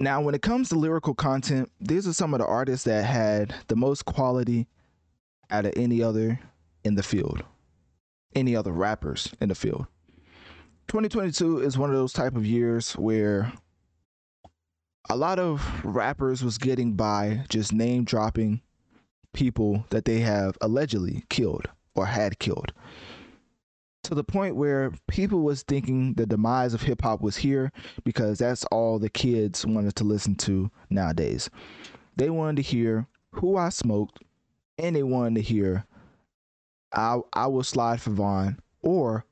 Now, when it comes to lyrical content, these are some of the artists that had the most quality out of any other in the field, any other rappers in the field. 2022 is one of those type of years where a lot of rappers was getting by just name dropping people that they have allegedly killed or had killed to the point where people was thinking the demise of hip hop was here because that's all the kids wanted to listen to nowadays. They wanted to hear who I smoked and they wanted to hear I I will slide for Vaughn or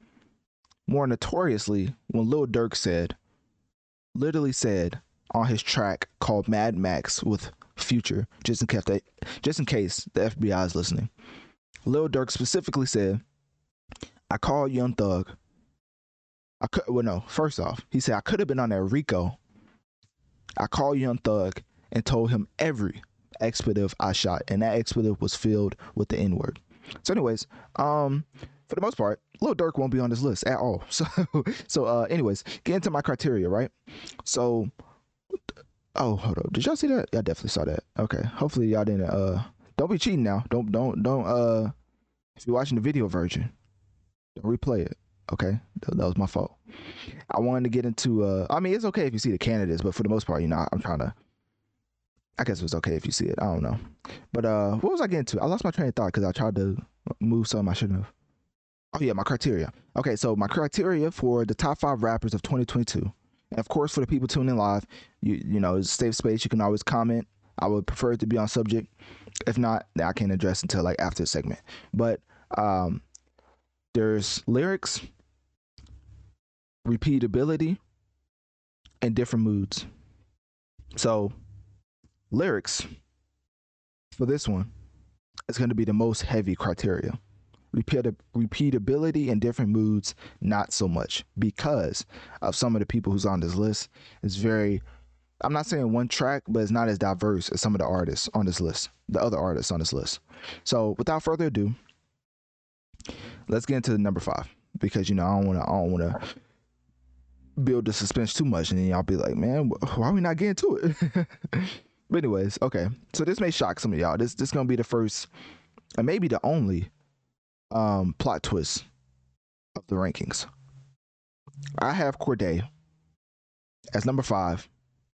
more notoriously when Lil Durk said literally said on his track called Mad Max with Future just in case just in case the FBI is listening. Lil Durk specifically said I called Young Thug. I could well no, first off, he said I could have been on that Rico. I called Young Thug and told him every expletive I shot, and that expletive was filled with the N word. So, anyways, um, for the most part, Lil Durk won't be on this list at all. So, so, uh, anyways, get into my criteria, right? So, oh, hold on, did y'all see that? I definitely saw that. Okay, hopefully y'all didn't. Uh, don't be cheating now. Don't, don't, don't. Uh, if you're watching the video version, don't replay it. Okay, that, that was my fault. I wanted to get into. Uh, I mean, it's okay if you see the candidates, but for the most part, you know, I'm trying to. I guess it was okay if you see it. I don't know, but uh, what was I getting to? I lost my train of thought because I tried to move some I shouldn't have. Oh yeah, my criteria. Okay, so my criteria for the top five rappers of 2022, and of course for the people tuning in live, you you know, it's safe space. You can always comment. I would prefer it to be on subject. If not, I can't address until like after the segment. But um, there's lyrics, repeatability, and different moods. So, lyrics for this one is going to be the most heavy criteria. Repeat- repeatability and different moods, not so much because of some of the people who's on this list. It's very, I'm not saying one track, but it's not as diverse as some of the artists on this list, the other artists on this list. So, without further ado, let's get into the number five because you know I don't want to. I don't want to build the suspense too much, and then y'all be like, "Man, why are we not getting to it?" but anyways, okay. So this may shock some of y'all. This this gonna be the first, and maybe the only, um, plot twist of the rankings. I have Cordae as number five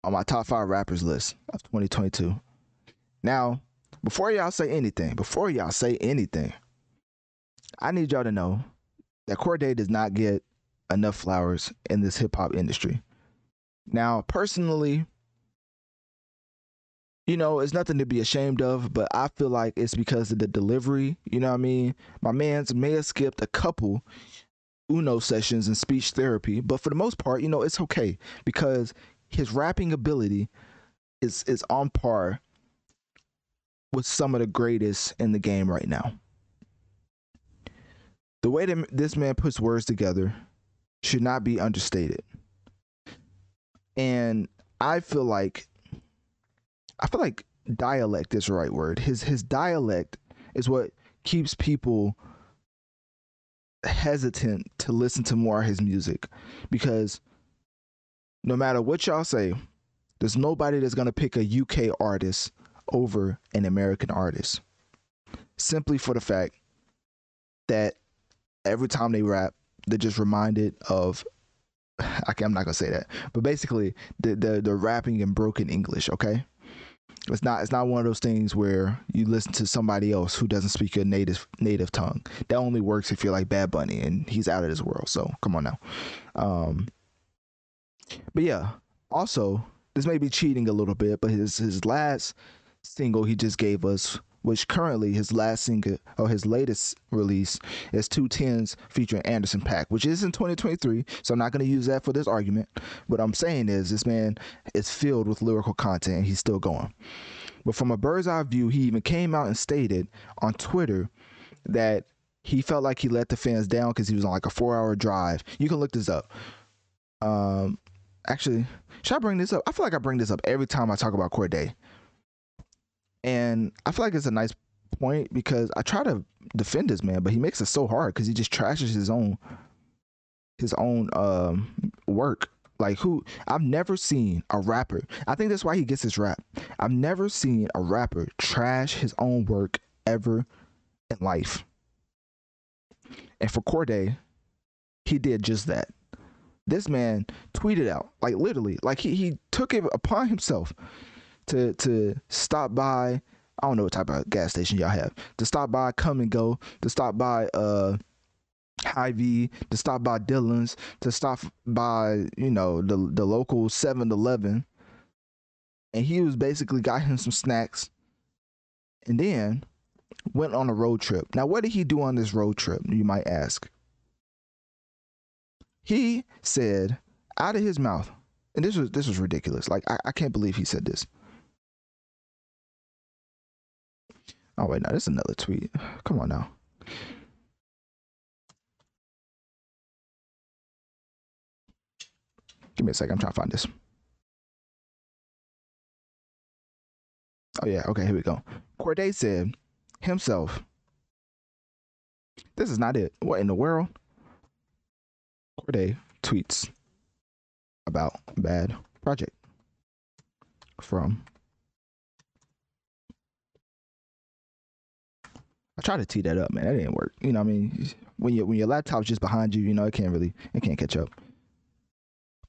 on my top five rappers list of 2022. Now, before y'all say anything, before y'all say anything, I need y'all to know that Cordae does not get enough flowers in this hip hop industry. Now, personally, you know, it's nothing to be ashamed of, but I feel like it's because of the delivery. You know what I mean? My man's may have skipped a couple Uno sessions and speech therapy, but for the most part, you know, it's okay because his rapping ability is is on par with some of the greatest in the game right now the way that this man puts words together should not be understated. And I feel like I feel like dialect is the right word. His his dialect is what keeps people hesitant to listen to more of his music because no matter what y'all say, there's nobody that's going to pick a UK artist over an American artist simply for the fact that every time they rap, they're just reminded of. I'm not gonna say that, but basically, the the the rapping in broken English. Okay, it's not it's not one of those things where you listen to somebody else who doesn't speak your native native tongue. That only works if you're like Bad Bunny and he's out of this world. So come on now. Um, but yeah, also this may be cheating a little bit, but his his last single he just gave us which currently his last single or his latest release is Two Tens featuring Anderson .Paak, which is in 2023. So I'm not going to use that for this argument. What I'm saying is this man is filled with lyrical content and he's still going. But from a bird's eye view, he even came out and stated on Twitter that he felt like he let the fans down because he was on like a four hour drive. You can look this up. Um, actually, should I bring this up? I feel like I bring this up every time I talk about Cordae. And I feel like it's a nice point because I try to defend this man, but he makes it so hard because he just trashes his own his own um work. Like who I've never seen a rapper. I think that's why he gets his rap. I've never seen a rapper trash his own work ever in life. And for Cordae, he did just that. This man tweeted out, like literally, like he, he took it upon himself to to stop by. I don't know what type of gas station y'all have. To stop by Come & Go, to stop by uh Hy-Vee, to stop by Dillon's, to stop by, you know, the the local 7-Eleven. And he was basically got him some snacks and then went on a road trip. Now, what did he do on this road trip? You might ask. He said out of his mouth, and this was this was ridiculous. Like I, I can't believe he said this. Oh wait, no, this is another tweet. Come on now. Give me a second. I'm trying to find this. Oh yeah, okay, here we go. Cordae said himself. This is not it. What in the world? Cordae tweets about bad project from I tried to tee that up, man. That didn't work. You know, what I mean, when you when your laptop's just behind you, you know, it can't really, it can't catch up.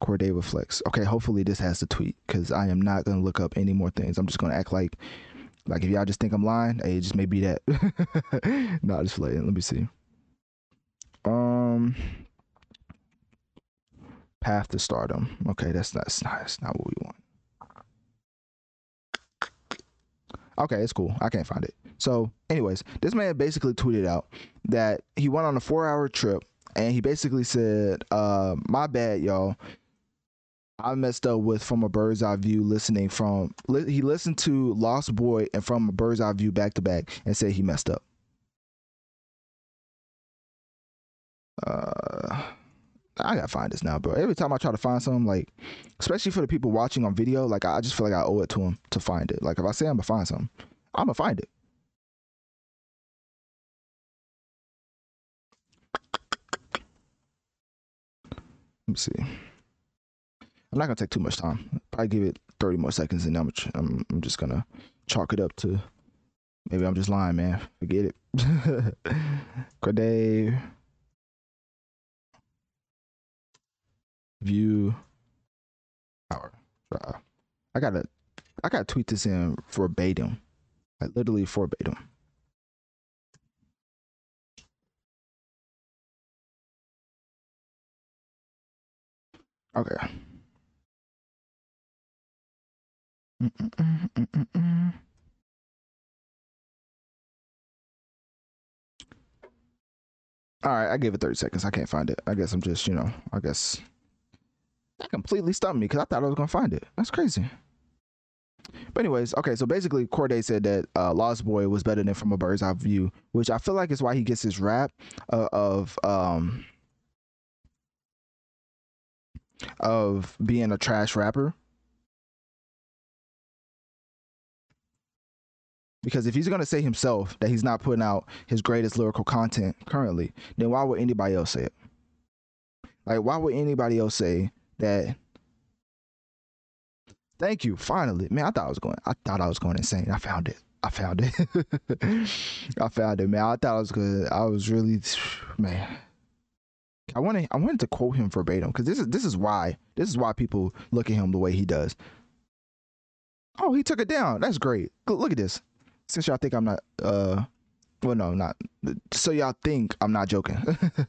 Cordae with Flex. Okay, hopefully this has the tweet because I am not gonna look up any more things. I'm just gonna act like, like if y'all just think I'm lying, hey, it just may be that. nah, just playing. Let me see. Um, path to stardom. Okay, that's not, that's not, that's not what we want. Okay, it's cool. I can't find it. So, anyways, this man basically tweeted out that he went on a four hour trip and he basically said, uh, my bad, y'all. I messed up with from a bird's eye view listening from li- he listened to Lost Boy and from a bird's eye view back to back and said he messed up. Uh I gotta find this now, bro. Every time I try to find something, like, especially for the people watching on video, like, I just feel like I owe it to them to find it. Like, if I say I'm gonna find something, I'm gonna find it. Let me see. I'm not gonna take too much time. Probably give it 30 more seconds, and I'm I'm, I'm just gonna chalk it up to maybe I'm just lying, man. Forget it. Cordae view power drive. I gotta I gotta tweet this in verbatim. Like literally verbatim. Okay. All right, I gave it 30 seconds. I can't find it. I guess I'm just, you know, I guess that completely stumped me because I thought I was gonna find it. That's crazy. But anyways, okay, so basically Cordae said that uh, Lost Boy was better than From a Bird's Eye View, which I feel like is why he gets his rap uh, of um of being a trash rapper. Because if he's gonna say himself that he's not putting out his greatest lyrical content currently, then why would anybody else say it? Like, why would anybody else say that? Thank you finally. Man i thought i was going i thought i was going insane. I found it. I found it. I found it man. I thought i was good. I was really man i wanted i wanted to quote him verbatim because this is this is why this is why people look at him the way he does oh he took it down that's great look at this since y'all think i'm not uh well no not so y'all think i'm not joking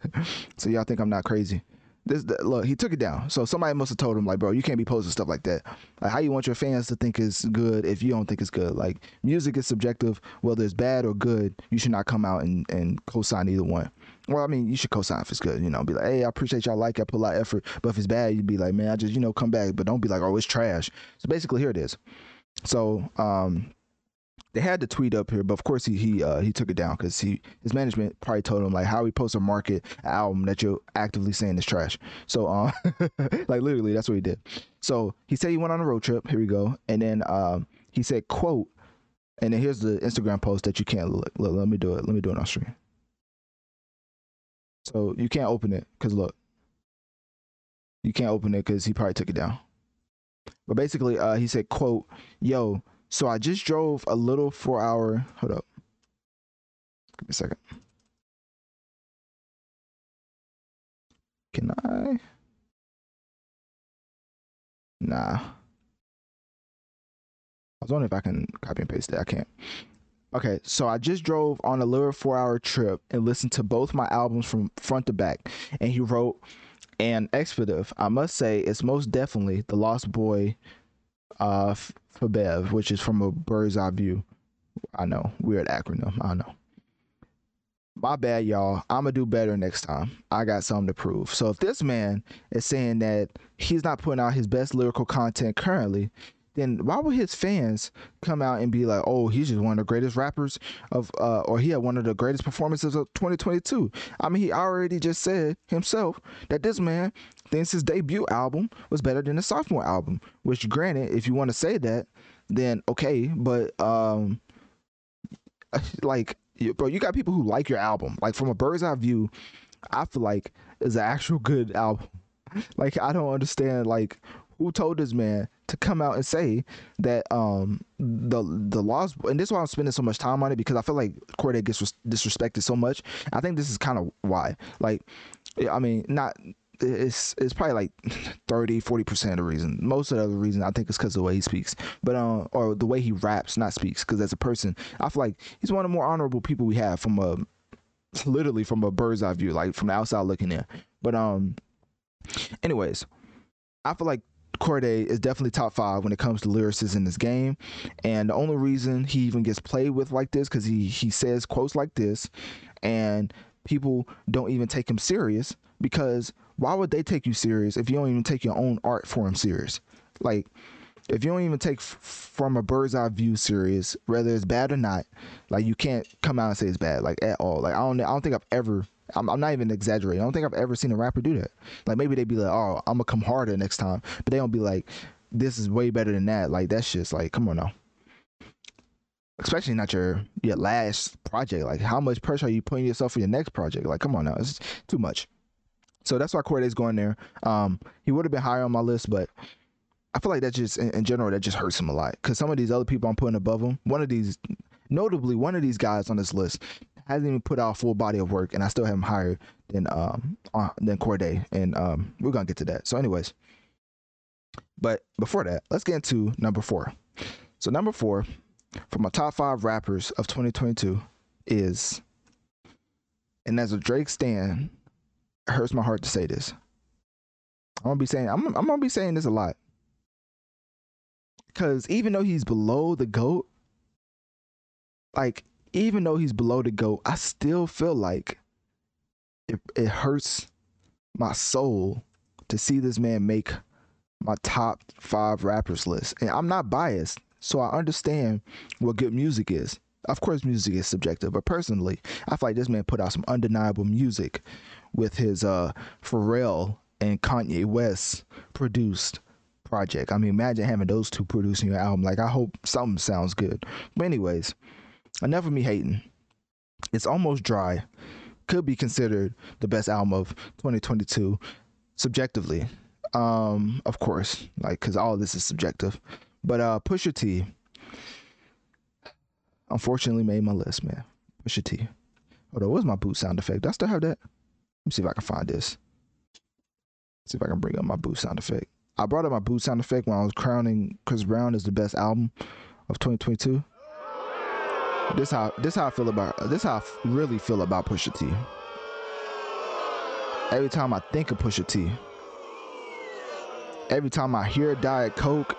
so y'all think i'm not crazy this look, he took it down. So somebody must have told him like, bro, you can't be posting stuff like that. Like, how you want your fans to think is good if you don't think it's good? Like, music is subjective. Whether it's bad or good, you should not come out and and co-sign either one. Well, I mean, you should co-sign if it's good. You know, be like, hey, I appreciate y'all like, I put a lot of effort. But if it's bad, you'd be like, man, I just you know come back. But don't be like, oh, it's trash. So basically, here it is. So um, they had the tweet up here, but of course he he uh, he took it down because he his management probably told him like how we post a market album that you're actively saying is trash. So uh, like literally that's what he did. So he said he went on a road trip. Here we go, and then um, he said quote, and then here's the Instagram post that you can't look. look let me do it. Let me do it on stream. So you can't open it because look, you can't open it because he probably took it down. But basically, uh, he said quote, "Yo." So I just drove a little four hour. Hold up. Give me a second. Can I? Nah. I was wondering if I can copy and paste it. I can't. Okay, so I just drove on a little four hour trip and listened to both my albums from front to back. And he wrote, an expletive, I must say, it's most definitely The Lost Boy uh, for Bev, which is from a bird's eye view. I know, weird acronym. I know. My bad, y'all. I'm gonna do better next time. I got something to prove. So if this man is saying that he's not putting out his best lyrical content currently, then why would his fans come out and be like, "Oh, he's just one of the greatest rappers of," uh, or he had one of the greatest performances of 2022? I mean, he already just said himself that this man thinks his debut album was better than the sophomore album. Which, granted, if you want to say that, then okay, but um, like, bro, you got people who like your album. Like from a bird's eye view, I feel like is an actual good album. Like I don't understand like who told this man to come out and say that um the the laws and this is why I'm spending so much time on it because I feel like Cordae gets disrespected so much. I think this is kind of why. Like, I mean, not it's it's probably like 30 40 percent of the reason most of the other reason i think is because of the way he speaks but um or the way he raps not speaks because as a person i feel like he's one of the more honorable people we have from a literally from a bird's eye view like from the outside looking in but um anyways i feel like Cordae is definitely top five when it comes to lyricists in this game, and the only reason he even gets played with like this because he he says quotes like this, and people don't even take him serious because why would they take you serious if you don't even take your own art form serious? Like if you don't even take f- from a bird's eye view serious, whether it's bad or not, like you can't come out and say it's bad like at all. Like I don't I don't think I've ever I'm, I'm not even exaggerating. I don't think I've ever seen a rapper do that. Like maybe they'd be like, "Oh, I'm gonna come harder next time," but they don't be like, "This is way better than that." Like that's just like, come on now. Especially not your your last project. Like how much pressure are you putting yourself for your next project? Like come on now, it's too much. So that's why Cordae's going there. Um, he would have been higher on my list, but I feel like that just in, in general that just hurts him a lot because some of these other people I'm putting above him, one of these, notably one of these guys on this list hasn't even put out a full body of work, and I still have him higher than um uh, than Cordae, and um we're gonna get to that. So, anyways, but before that, let's get into number four. So, number four for my top five rappers of 2022 is, and as a Drake stan, it hurts my heart to say this. I'm gonna be saying I'm I'm gonna be saying this a lot because even though he's below the goat, like even though he's below the GOAT, I still feel like it, it hurts my soul to see this man make my top five rappers list. And I'm not biased, so I understand what good music is. Of course, music is subjective, but personally, I feel like this man put out some undeniable music with his uh, Pharrell and Kanye West produced project. I mean, imagine having those two producing your album. Like, I hope something sounds good. But, anyways, enough of me hating. It's almost dry. Could be considered the best album of 2022 subjectively. Um, of course, like because all this is subjective. But uh, Pusha T, unfortunately, made my list, man. Pusha T. Hold on, what's my boot sound effect? Do I still have that? Let me see if I can find this. Let's see if I can bring up my boot sound effect. I brought up my boot sound effect when I was crowning Chris Brown as the best album of 2022. This how this how I feel about this how I really feel about Pusha T. Every time I think of Pusha T, every time I hear Diet Coke,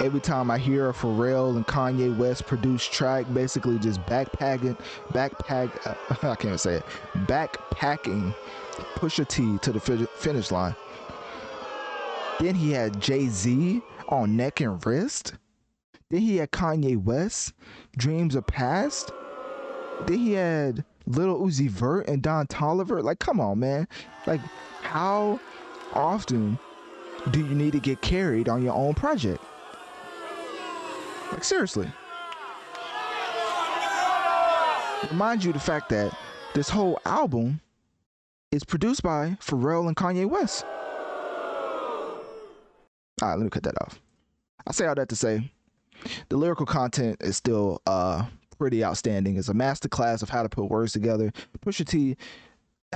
every time I hear a Pharrell and Kanye West produced track, basically just backpacking, backpack, I can't even say it, backpacking Pusha T to the finish line. Then he had Jay Z on neck and wrist. Then he had Kanye West, Dreams of Past. Then he had Lil Uzi Vert and Don Toliver. Like, come on, man. Like, how often do you need to get carried on your own project? Like, seriously. Remind you the fact that this whole album is produced by Pharrell and Kanye West. All right, let me cut that off. I say all that to say the lyrical content is still uh pretty outstanding. It's a masterclass of how to put words together. Pusha T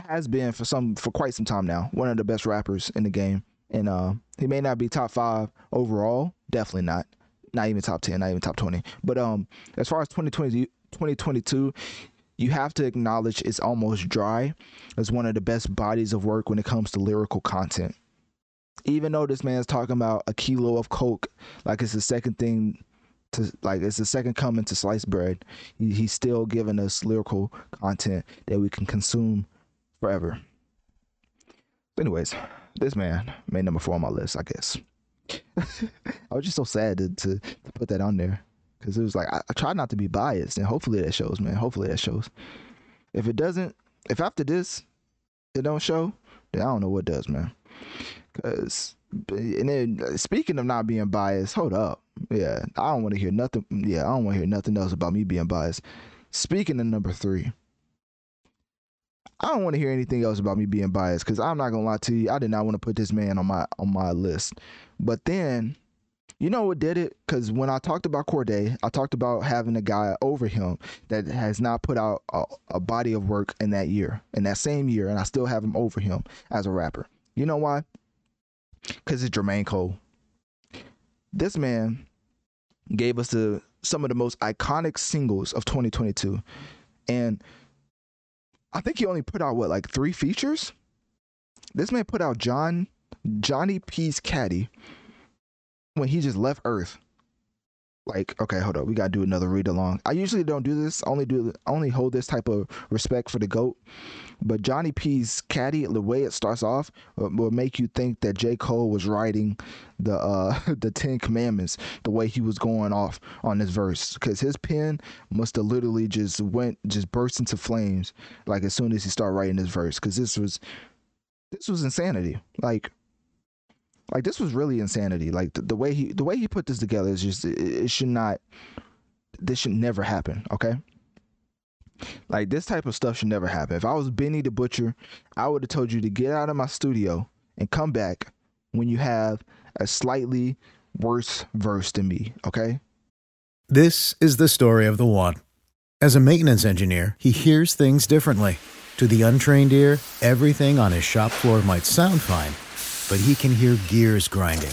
has been for some for quite some time now one of the best rappers in the game, and uh, he may not be top five overall. Definitely not. Not even top ten. Not even top twenty. But um, as far as 2020, 2022, you have to acknowledge it's almost dry as one of the best bodies of work when it comes to lyrical content. Even though this man's talking about a kilo of coke like it's the second thing to like it's the second coming to sliced bread. He, he's still giving us lyrical content that we can consume forever. anyways, this man made number four on my list, I guess. I was just so sad to, to, to put that on there because it was like I, I try not to be biased, and hopefully that shows, man. Hopefully that shows. If it doesn't, if after this it don't show, then I don't know what does, man. Cause and then uh, speaking of not being biased, hold up. Yeah, I don't want to hear nothing. Yeah, I don't want to hear nothing else about me being biased. Speaking of number three, I don't want to hear anything else about me being biased because I'm not gonna lie to you. I did not want to put this man on my on my list, but then you know what did it? Because when I talked about Cordae, I talked about having a guy over him that has not put out a, a body of work in that year, in that same year, and I still have him over him as a rapper. You know why? Because it's Jermaine Cole. This man gave us the some of the most iconic singles of 2022, and I think he only put out what like three features. This man put out John Johnny P's Caddy when he just left Earth like okay hold up we gotta do another read along. I usually don't do this only do only hold this type of respect for the goat. But johnny p's caddy the way it starts off will, will make you think that j. Cole was writing the uh the ten commandments the way he was going off on this verse. Because his pen must have literally just went just burst into flames like as soon as he started writing this verse. Because this was this was insanity. Like like this was really insanity. Like the, the way he the way he put this together is just it, it should not this should never happen, okay? Like this type of stuff should never happen. If I was Benny the Butcher, I would have told you to get out of my studio and come back when you have a slightly worse verse than me, okay? This is the story of the one. As a maintenance engineer, he hears things differently. To the untrained ear, everything on his shop floor might sound fine but he can hear gears grinding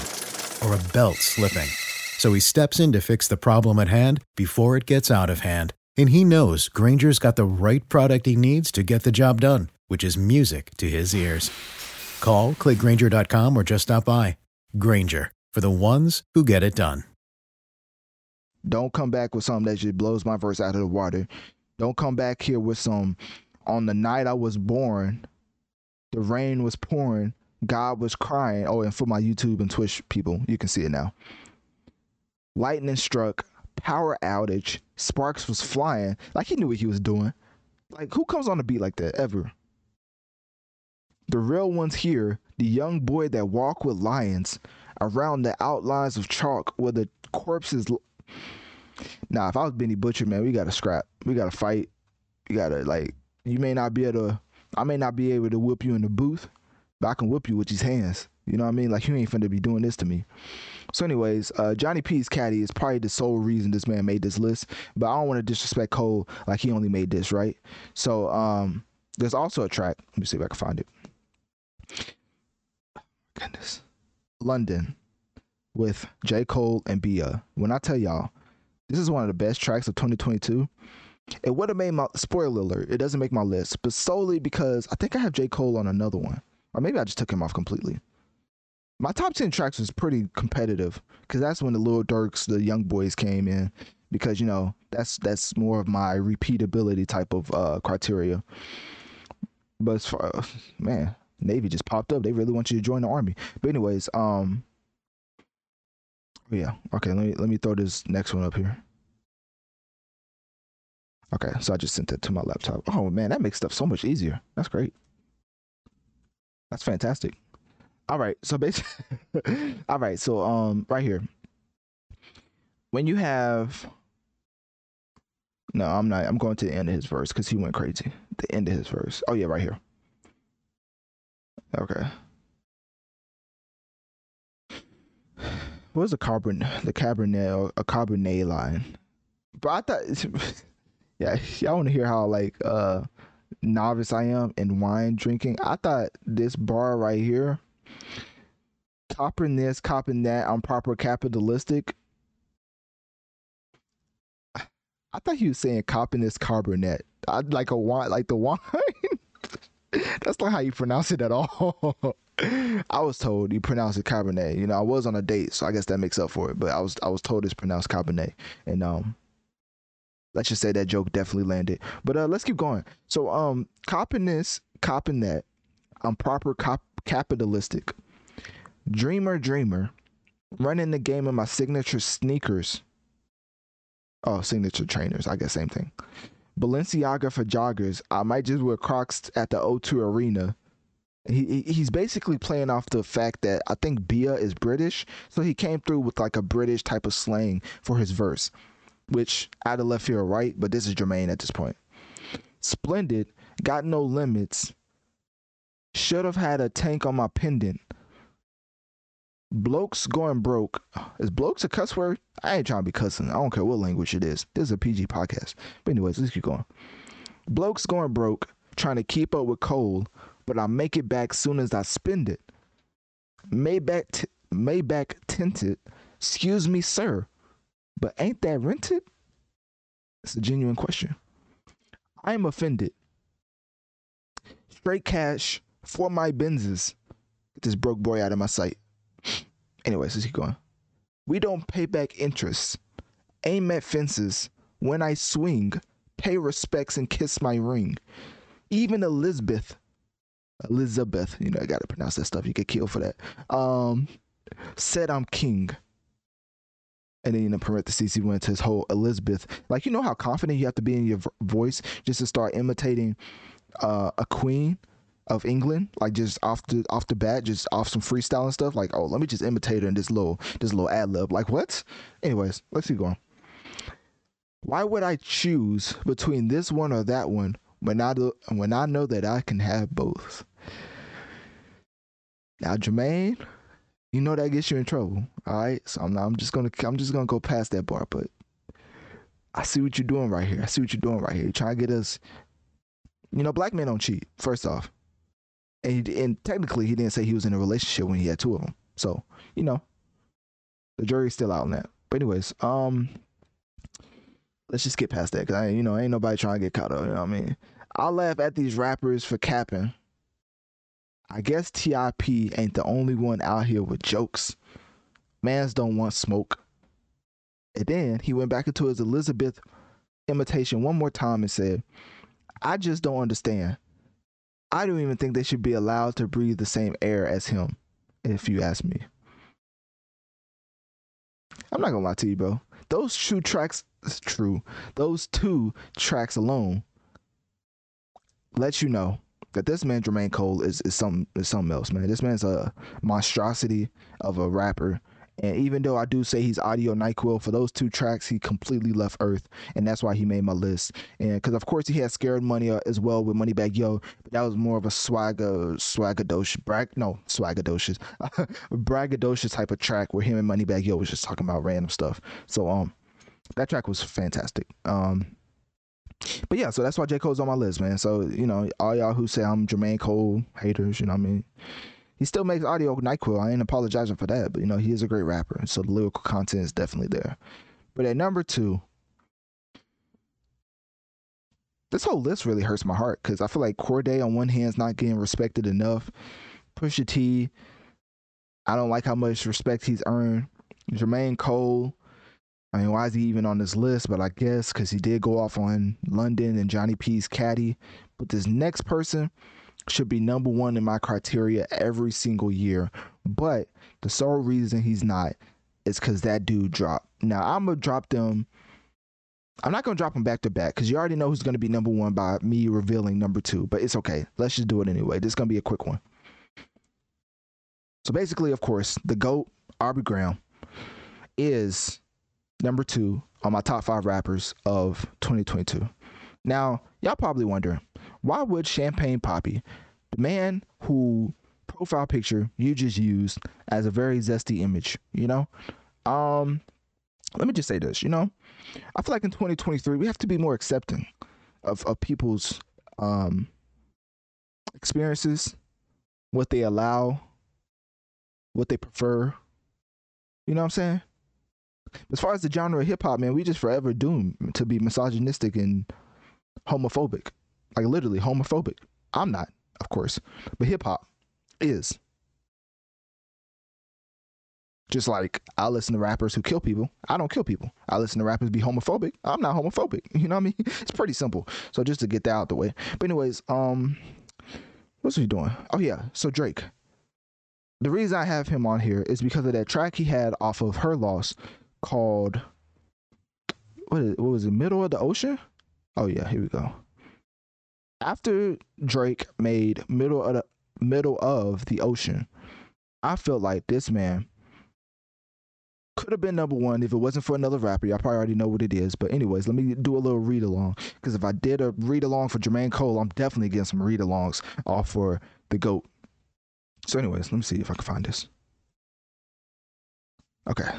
or a belt slipping. So he steps in to fix the problem at hand before it gets out of hand. And he knows Grainger's got the right product he needs to get the job done, which is music to his ears. Call, clickgrainger.com, or just stop by. Grainger, for the ones who get it done. Don't come back with something that just blows my verse out of the water. Don't come back here with some, on the night I was born, the rain was pouring God was crying. Oh, and for my YouTube and Twitch people, you can see it now. Lightning struck, power outage, sparks was flying. Like he knew what he was doing. Like who comes on a beat like that ever? The real ones here, the young boy that walk with lions around the outlines of chalk where the corpses. L- nah, if I was Benny Butcher, man, we gotta scrap. We gotta fight. You gotta like. You may not be able to. I may not be able to whip you in the booth, but I can whip you with these hands. You know what I mean? Like you ain't finna be doing this to me. So, anyways, uh, Johnny P's caddy is probably the sole reason this man made this list. But I don't want to disrespect Cole like he only made this, right? So, um, there's also a track. Let me see if I can find it. goodness, London with J Cole and Bia. When I tell y'all, this is one of the best tracks of 2022. It would have made my spoiler alert. It doesn't make my list, but solely because I think I have J Cole on another one, or maybe I just took him off completely. My top ten tracks was pretty competitive because that's when the Lil Durks, the Young Boys came in. Because you know that's that's more of my repeatability type of uh, criteria. But as far, man, Navy just popped up. They really want you to join the army. But anyways, um, yeah, okay. Let me let me throw this next one up here. Okay, so I just sent it to my laptop. Oh man, that makes stuff so much easier. That's great. That's fantastic. All right, so basically, all right, so um, right here, when you have, no, I'm not. I'm going to the end of his verse because he went crazy. The end of his verse. Oh yeah, right here. Okay. What was the carbon the cabernet a cabernet line? But I thought yeah, y'all want to hear how like uh novice I am in wine drinking. I thought this bar right here, copping this, copping that, I'm proper capitalistic. I thought he was saying copping this carbonet. I like a wine, like the wine. That's not how you pronounce it at all. I was told you pronounce it Cabernet. You know, I was on a date, so I guess that makes up for it. But I was I was told it's pronounced Cabernet, and um, let's just say that joke definitely landed. But uh, let's keep going. So um, copping this, copping that. I'm proper cop- capitalistic. Dreamer, dreamer, running the game in my signature sneakers. Oh, signature trainers. I guess same thing. Balenciaga for joggers. I might just wear Crocs at the O2 Arena. He he's basically playing off the fact that I think Bia is British, so he came through with like a British type of slang for his verse, which out of left field, or right? But this is Jermaine at this point. Splendid, got no limits. Should have had a tank on my pendant. Blokes going broke. Is blokes a cuss word? I ain't trying to be cussing. I don't care what language it is. This is a PG podcast. But anyways, let's keep going. Blokes going broke, trying to keep up with Cole, but I make it back soon as I spend it. Maybach, t- Maybach tinted. Excuse me, sir, but ain't that rented? It's a genuine question. I am offended. Straight cash for my Benzes. Get this broke boy out of my sight. Anyways, let's keep going. We don't pay back interest. Aim at fences. When I swing, pay respects and kiss my ring. Even Elizabeth, Elizabeth, you know, I gotta pronounce that stuff. You get killed for that. Um, said I'm king. And then in parentheses, he went to his whole Elizabeth. Like, you know how confident you have to be in your voice just to start imitating uh, a queen of England, like just off the off the bat, just off some freestyle and stuff. Like, oh, let me just imitate her in this little this little ad lib. Like, what? Anyways, let's keep going. Why would I choose between this one or that one when I do, when I know that I can have both? Now, Jermaine, you know that gets you in trouble. All right, so I'm, I'm just gonna I'm just gonna go past that bar, but I see what you're doing right here. I see what you're doing right here. You're trying to get us. You know, black men don't cheat. First off, and, and technically he didn't say he was in a relationship when he had two of them. So you know, the jury's still out on that. But anyways, um, let's just get past that because I, you know, ain't nobody trying to get caught up. You know what I mean? I laugh at these rappers for capping. I guess TIP ain't the only one out here with jokes. Mans don't want smoke. And then he went back into his Elizabeth imitation one more time and said, I just don't understand. I don't even think they should be allowed to breathe the same air as him, if you ask me. I'm not gonna lie to you, bro. Those two tracks, is true. Those two tracks alone let you know that this man Jermaine Cole is is something is something else, man. This man's a monstrosity of a rapper, and even though I do say he's audio NyQuil for those two tracks, he completely left Earth, and that's why he made my list. And because of course he had Scared Money uh, as well with Moneybagg Yo, but that was more of a swagger swaggadocious brag no swaggadocious braggadocious type of track where him and Moneybagg Yo was just talking about random stuff. So um, that track was fantastic. Um. But yeah, so that's why J. Cole's on my list, man. So, you know, all y'all who say I'm Jermaine Cole haters, you know what I mean? he still makes audio NyQuil. I ain't apologizing for that, but you know he is a great rapper, so the lyrical content is definitely there. But at number two, this whole list really hurts my heart because I feel like Cordae on one hand is not getting respected enough. Pusha T, I don't like how much respect he's earned. Jermaine Cole, I mean, why is he even on this list? But I guess because he did go off on London and Johnny P's caddy. But this next person should be number one in my criteria every single year. But the sole reason he's not is because that dude dropped. Now I'm gonna drop them. I'm not gonna drop them back to back because you already know who's gonna be number one by me revealing number two. But it's okay. Let's just do it anyway. This is gonna be a quick one. So basically, of course, the GOAT, Aubrey Graham, is number two on my top five rappers of 2022. Now, y'all probably wondering, why would Champagne Papi, the man who profile picture you just used as a very zesty image, you know? Um, let me just say this, you know, I feel like in 2023 we have to be more accepting of, of people's um experiences, what they allow, what they prefer. You know what I'm saying? As far as the genre of hip hop, man, we just forever doomed to be misogynistic and homophobic. Like literally homophobic. I'm not, of course, but hip hop is. Just like I listen to rappers who kill people, I don't kill people. I listen to rappers be homophobic. I'm not homophobic. You know what I mean? It's pretty simple. So just to get that out the way. But anyways, um, what's he doing? Oh yeah, so Drake. The reason I have him on here is because of that track he had off of Her Loss called what, is, what was it? Middle of the Ocean? Oh yeah, here we go. After Drake made Middle of the Middle of the Ocean, I felt like this man could have been number one if it wasn't for another rapper. Y'all probably already know what it is. But anyways, let me do a little read along. Because if I did a read along for Jermaine Cole, I'm definitely getting some read alongs off for the GOAT. So, anyways, let me see if I can find this. Okay.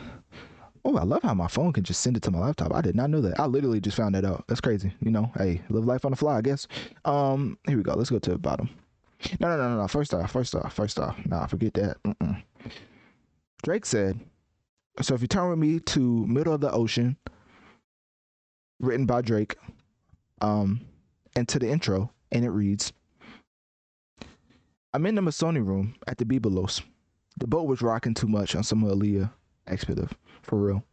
Oh, I love how my phone can just send it to my laptop. I did not know that. I literally just found that out. That's crazy. You know, hey, live life on the fly, I guess. Um, here we go. Let's go to the bottom. No, no, no, no, no. First off, first off, first off. Nah, forget that. Mm-mm. Drake said, so if you turn with me to Middle of the Ocean, written by Drake, um, and to the intro, and it reads, I'm in the Masoni room at the Bibelos. The boat was rocking too much on some Aaliyah expletive, for real.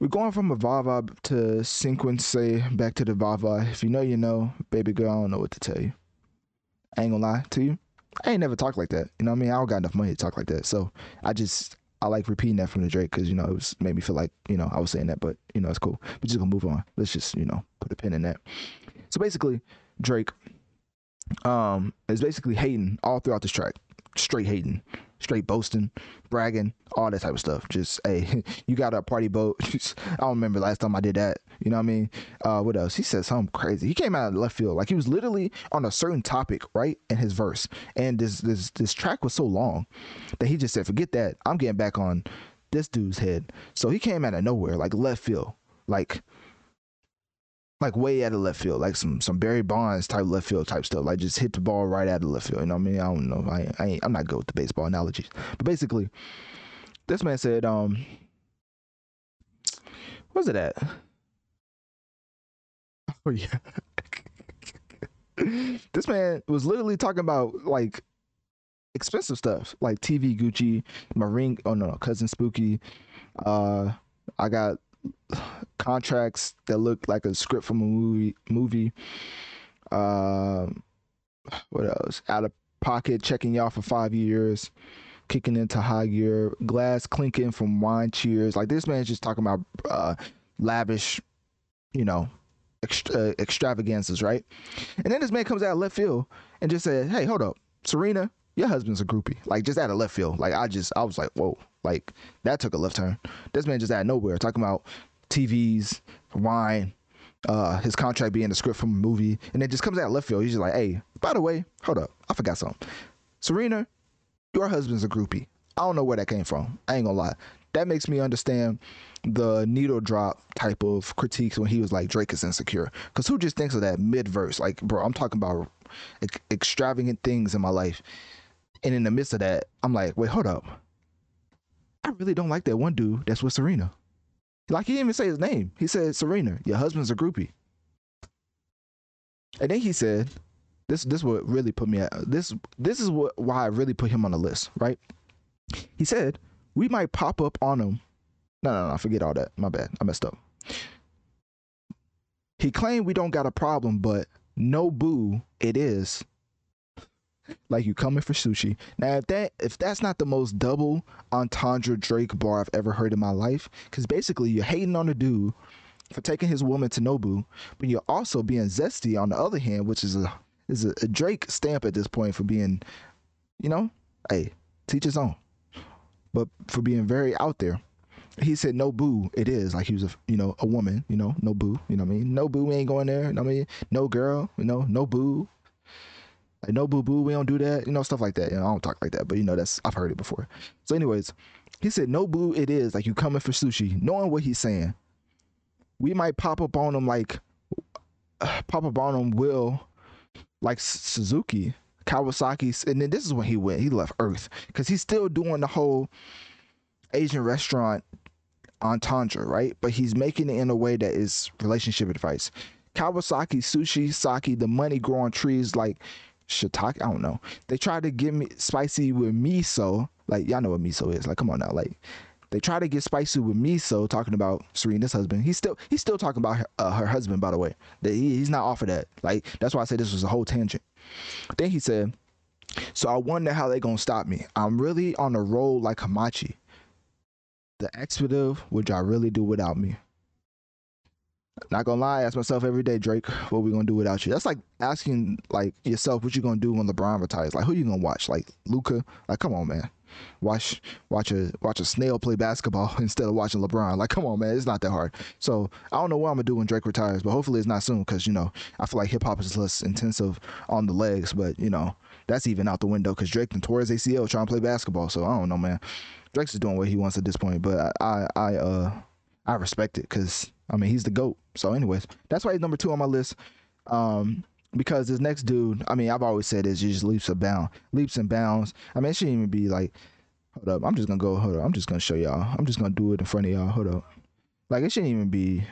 We're going from a Vava to sequence back to the Vava. If you know, you know. Baby girl, I don't know what to tell you. I ain't gonna lie to you. I ain't never talked like that. You know what I mean? I don't got enough money to talk like that. So I just I like repeating that from the Drake because you know it was made me feel like you know I was saying that, but you know it's cool. We're just gonna move on. Let's just you know put a pin in that. So basically, Drake um is basically hating all throughout this track, straight hating, straight boasting, bragging, all that type of stuff. Just hey, you got a party boat. I don't remember last time I did that. You know what I mean? Uh, what else? He said something crazy. He came out of left field, like he was literally on a certain topic, right, in his verse. And this this this track was so long that he just said, "Forget that. I'm getting back on this dude's head." So he came out of nowhere, like left field, like like way out of left field, like some some Barry Bonds type left field type stuff. Like just hit the ball right out of left field. You know what I mean? I don't know. I I ain't, I'm not good with the baseball analogies, but basically, this man said, um, where's it at? Oh yeah. this man was literally talking about like expensive stuff, like TV Gucci, my ring. Oh no, cousin Spooky. Uh, I got contracts that look like a script from a movie. Movie. Um, what else? Out of pocket, checking y'all for five years, kicking into high gear, glass clinking from wine cheers. Like this man's just talking about uh, lavish, you know, extra, uh, extravaganzas, right? And then this man comes out left field and just said, "Hey, hold up, Serena, your husband's a groupie." Like just out of left field. Like I just, I was like, "Whoa!" Like that took a left turn. This man just out of nowhere talking about TVs, wine, uh, his contract being a script from a movie, and it just comes out left field. He's just like, "Hey, by the way, hold up, I forgot something. Serena, your husband's a groupie. I don't know where that came from. I ain't gonna lie. That makes me understand the needle drop type of critiques when he was like Drake is insecure. Because who just thinks of that mid verse? Like, bro, I'm talking about ex- extravagant things in my life, and in the midst of that, I'm like, wait, hold up. I really don't like that one dude that's with Serena. Like he didn't even say his name. He said, Serena, your husband's a groupie. And then he said, "This this what really put me at this. This is what why I really put him on the list, right?" He said, "We might pop up on him." No, no, no. Forget all that. My bad. I messed up. He claimed we don't got a problem, but no boo, it is. Like you coming for sushi. Now if that if that's not the most double entendre Drake bar I've ever heard in my life, because basically you're hating on the dude for taking his woman to Nobu, but you're also being zesty on the other hand, which is a is a, a Drake stamp at this point for being, you know, hey, teach his own. But for being very out there. He said no boo it is. Like he was a you know a woman you know no boo you know what i mean? No boo we ain't going there you know what i mean? No girl you know no boo like no boo boo we don't do that you know stuff like that you know i don't talk like that but you know that's i've heard it before so anyways he said no boo it is like you coming for sushi knowing what he's saying we might pop up on him like uh, pop up on him will like suzuki kawasaki and then this is when he went he left earth because he's still doing the whole asian restaurant entendre, right? But he's making it in a way that is relationship advice. Kawasaki sushi sake, the money grow on trees like shiitake. I don't know. They try to get me spicy with miso. Like y'all know what miso is. Like come on now. Like they try to get spicy with miso. Talking about Serena's husband. He's still he's still talking about her, uh, her husband. By the way, that he, he's not off of that. Like that's why I said this was a whole tangent. Then he said, "So I wonder how they gonna stop me. I'm really on a roll like Hamachi the expletive would y'all really do without me? Not gonna lie, I ask myself every day, Drake, what we gonna do without you? That's like asking like yourself what you gonna do when LeBron retires. Like who you gonna watch? Like Luka? Like come on, man. Watch watch a watch a snail play basketball instead of watching LeBron. Like come on, man, it's not that hard. So I don't know what I'm gonna do when Drake retires, but hopefully it's not soon because you know I feel like hip hop is less intensive on the legs, but you know that's even out the window because Drake and tore his ACL trying to play basketball. So I don't know, man. Drake's is doing what he wants at this point, but I I uh I respect it because I mean he's the goat. So, anyways, that's why he's number two on my list. Um, because this next dude, I mean, I've always said is just leaps and bounds, leaps and bounds. I mean, it shouldn't even be like, hold up, I'm just gonna go, hold up, I'm just gonna show y'all, I'm just gonna do it in front of y'all, hold up. Like it shouldn't even be,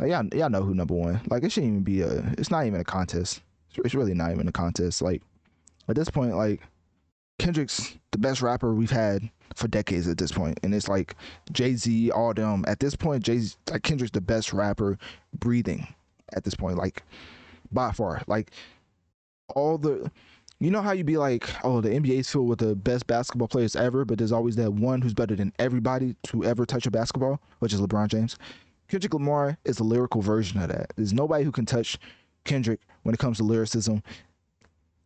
like y'all, y'all know who number one. Like it shouldn't even be a, it's not even a contest. It's really not even a contest. Like at this point, like Kendrick's the best rapper we've had for decades at this point, and it's like Jay Z, all them. At this point, Jay Z, like Kendrick's the best rapper breathing at this point, like by far. Like all the, you know how you be like, oh, the NBA's filled with the best basketball players ever, but there's always that one who's better than everybody to ever touch a basketball, which is LeBron James. Kendrick Lamar is the lyrical version of that. There's nobody who can touch Kendrick when it comes to lyricism,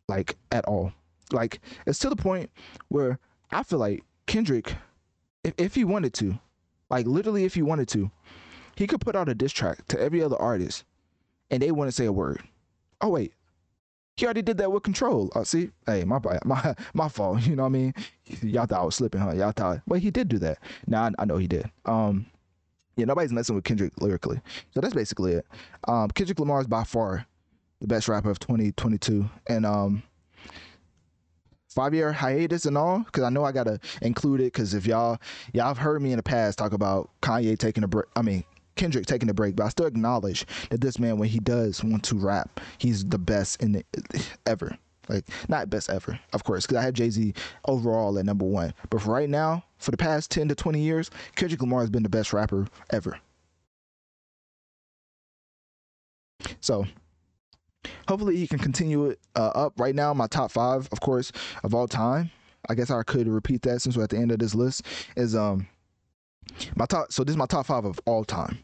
like at all. Like it's to the point where I feel like Kendrick, if, if he wanted to, like literally if he wanted to, he could put out a diss track to every other artist and they wouldn't say a word. Oh wait. He already did that with control. Uh, see, hey, my my my fault. You know what I mean? Y'all thought I was slipping, huh? Y'all thought, well, he did do that. Now I, I know he did. Um, yeah, nobody's messing with Kendrick lyrically. So that's basically it. Um, Kendrick Lamar is by far the best rapper of 2022, and um, five year hiatus and all? Because i know i gotta include it because if y'all y'all have heard me in the past talk about kanye taking a break i mean kendrick taking a break but i still acknowledge that this man when he does want to rap he's the best in the, ever. Like not best ever of course because i have jay-z overall at number one. But for right now for the past 10 to 20 years kendrick lamar has been the best rapper ever. So hopefully he can continue it uh, up. Right now, my top five, of course, of all time. I guess I could repeat that since we're at the end of this list. Is um my top. So this is my top five of all time.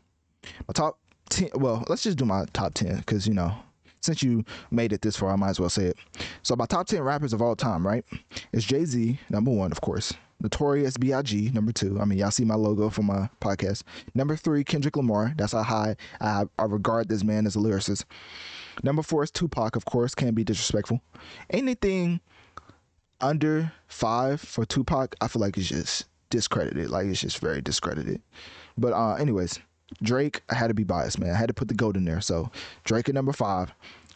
My top ten. Well, let's just do my top ten because you know since you made it this far, I might as well say it. So my top ten rappers of all time, right? Is Jay Z number one, of course. Notorious B.I.G. number two. I mean, y'all see my logo for my podcast. Number three, Kendrick Lamar. That's how high I, I regard this man as a lyricist. Number four is Tupac, of course, can't be disrespectful. Anything under five for Tupac, I feel like it's just discredited. Like it's just very discredited. But uh anyways, Drake, I had to be biased, man. I had to put the goat in there. So Drake at number five.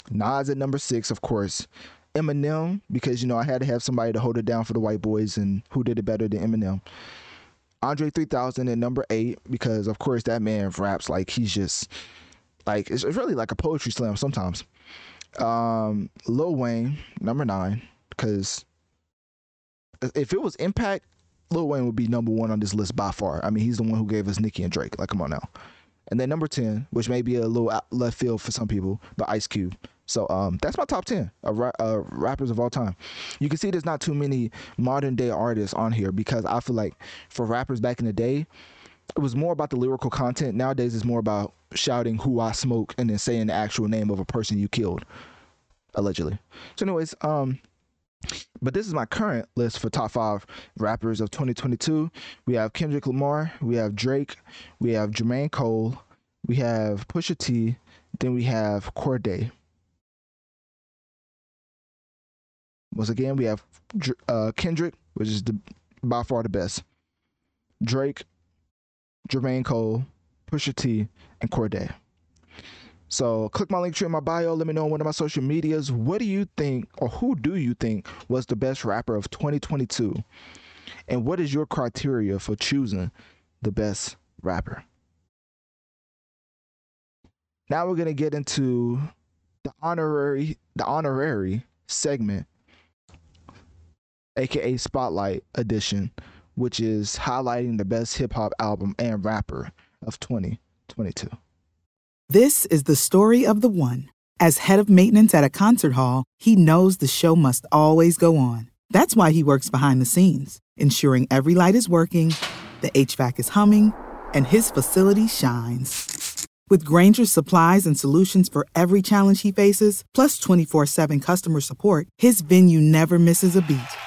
Nas at number six, of course. Eminem, because you know I had to have somebody to hold it down for the white boys and who did it better than Eminem. Andre 3000 at number eight, because of course that man raps like he's just Like it's, really like a poetry slam sometimes. Um, Lil Wayne, number nine, because if it was Impact, Lil Wayne would be number one on this list by far. I mean, he's the one who gave us Nicki and Drake. Like, come on now. And then number ten, which may be a little left field for some people, but Ice Cube. So um, that's my top ten of ra- uh, rappers of all time. You can see there's not too many modern day artists on here because I feel like for rappers back in the day, it was more about the lyrical content. Nowadays, it's more about shouting "Who I smoke" and then saying the actual name of a person you killed, allegedly. So, anyways, um, but this is my current list for top five rappers of 2022. We have Kendrick Lamar, we have Drake, we have Jermaine Cole, we have Pusha T, then we have Cordae. Once again, we have uh, Kendrick, which is the, by far the best. Drake, Jermaine Cole, Pusha T, and Cordae. So click my Linktree in my bio. Let me know on one of my social medias. What do you think, or who do you think was the best rapper of 2022? And what is your criteria for choosing the best rapper? Now we're gonna get into the honorary, the honorary segment, aka Spotlight Edition, which is highlighting the best hip hop album and rapper of 2022. This is the story of the one. As head of maintenance at a concert hall, he knows the show must always go on. That's why he works behind the scenes, ensuring every light is working, the HVAC is humming, and his facility shines. With Grainger's supplies and solutions for every challenge he faces, plus 24 7 customer support, his venue never misses a beat.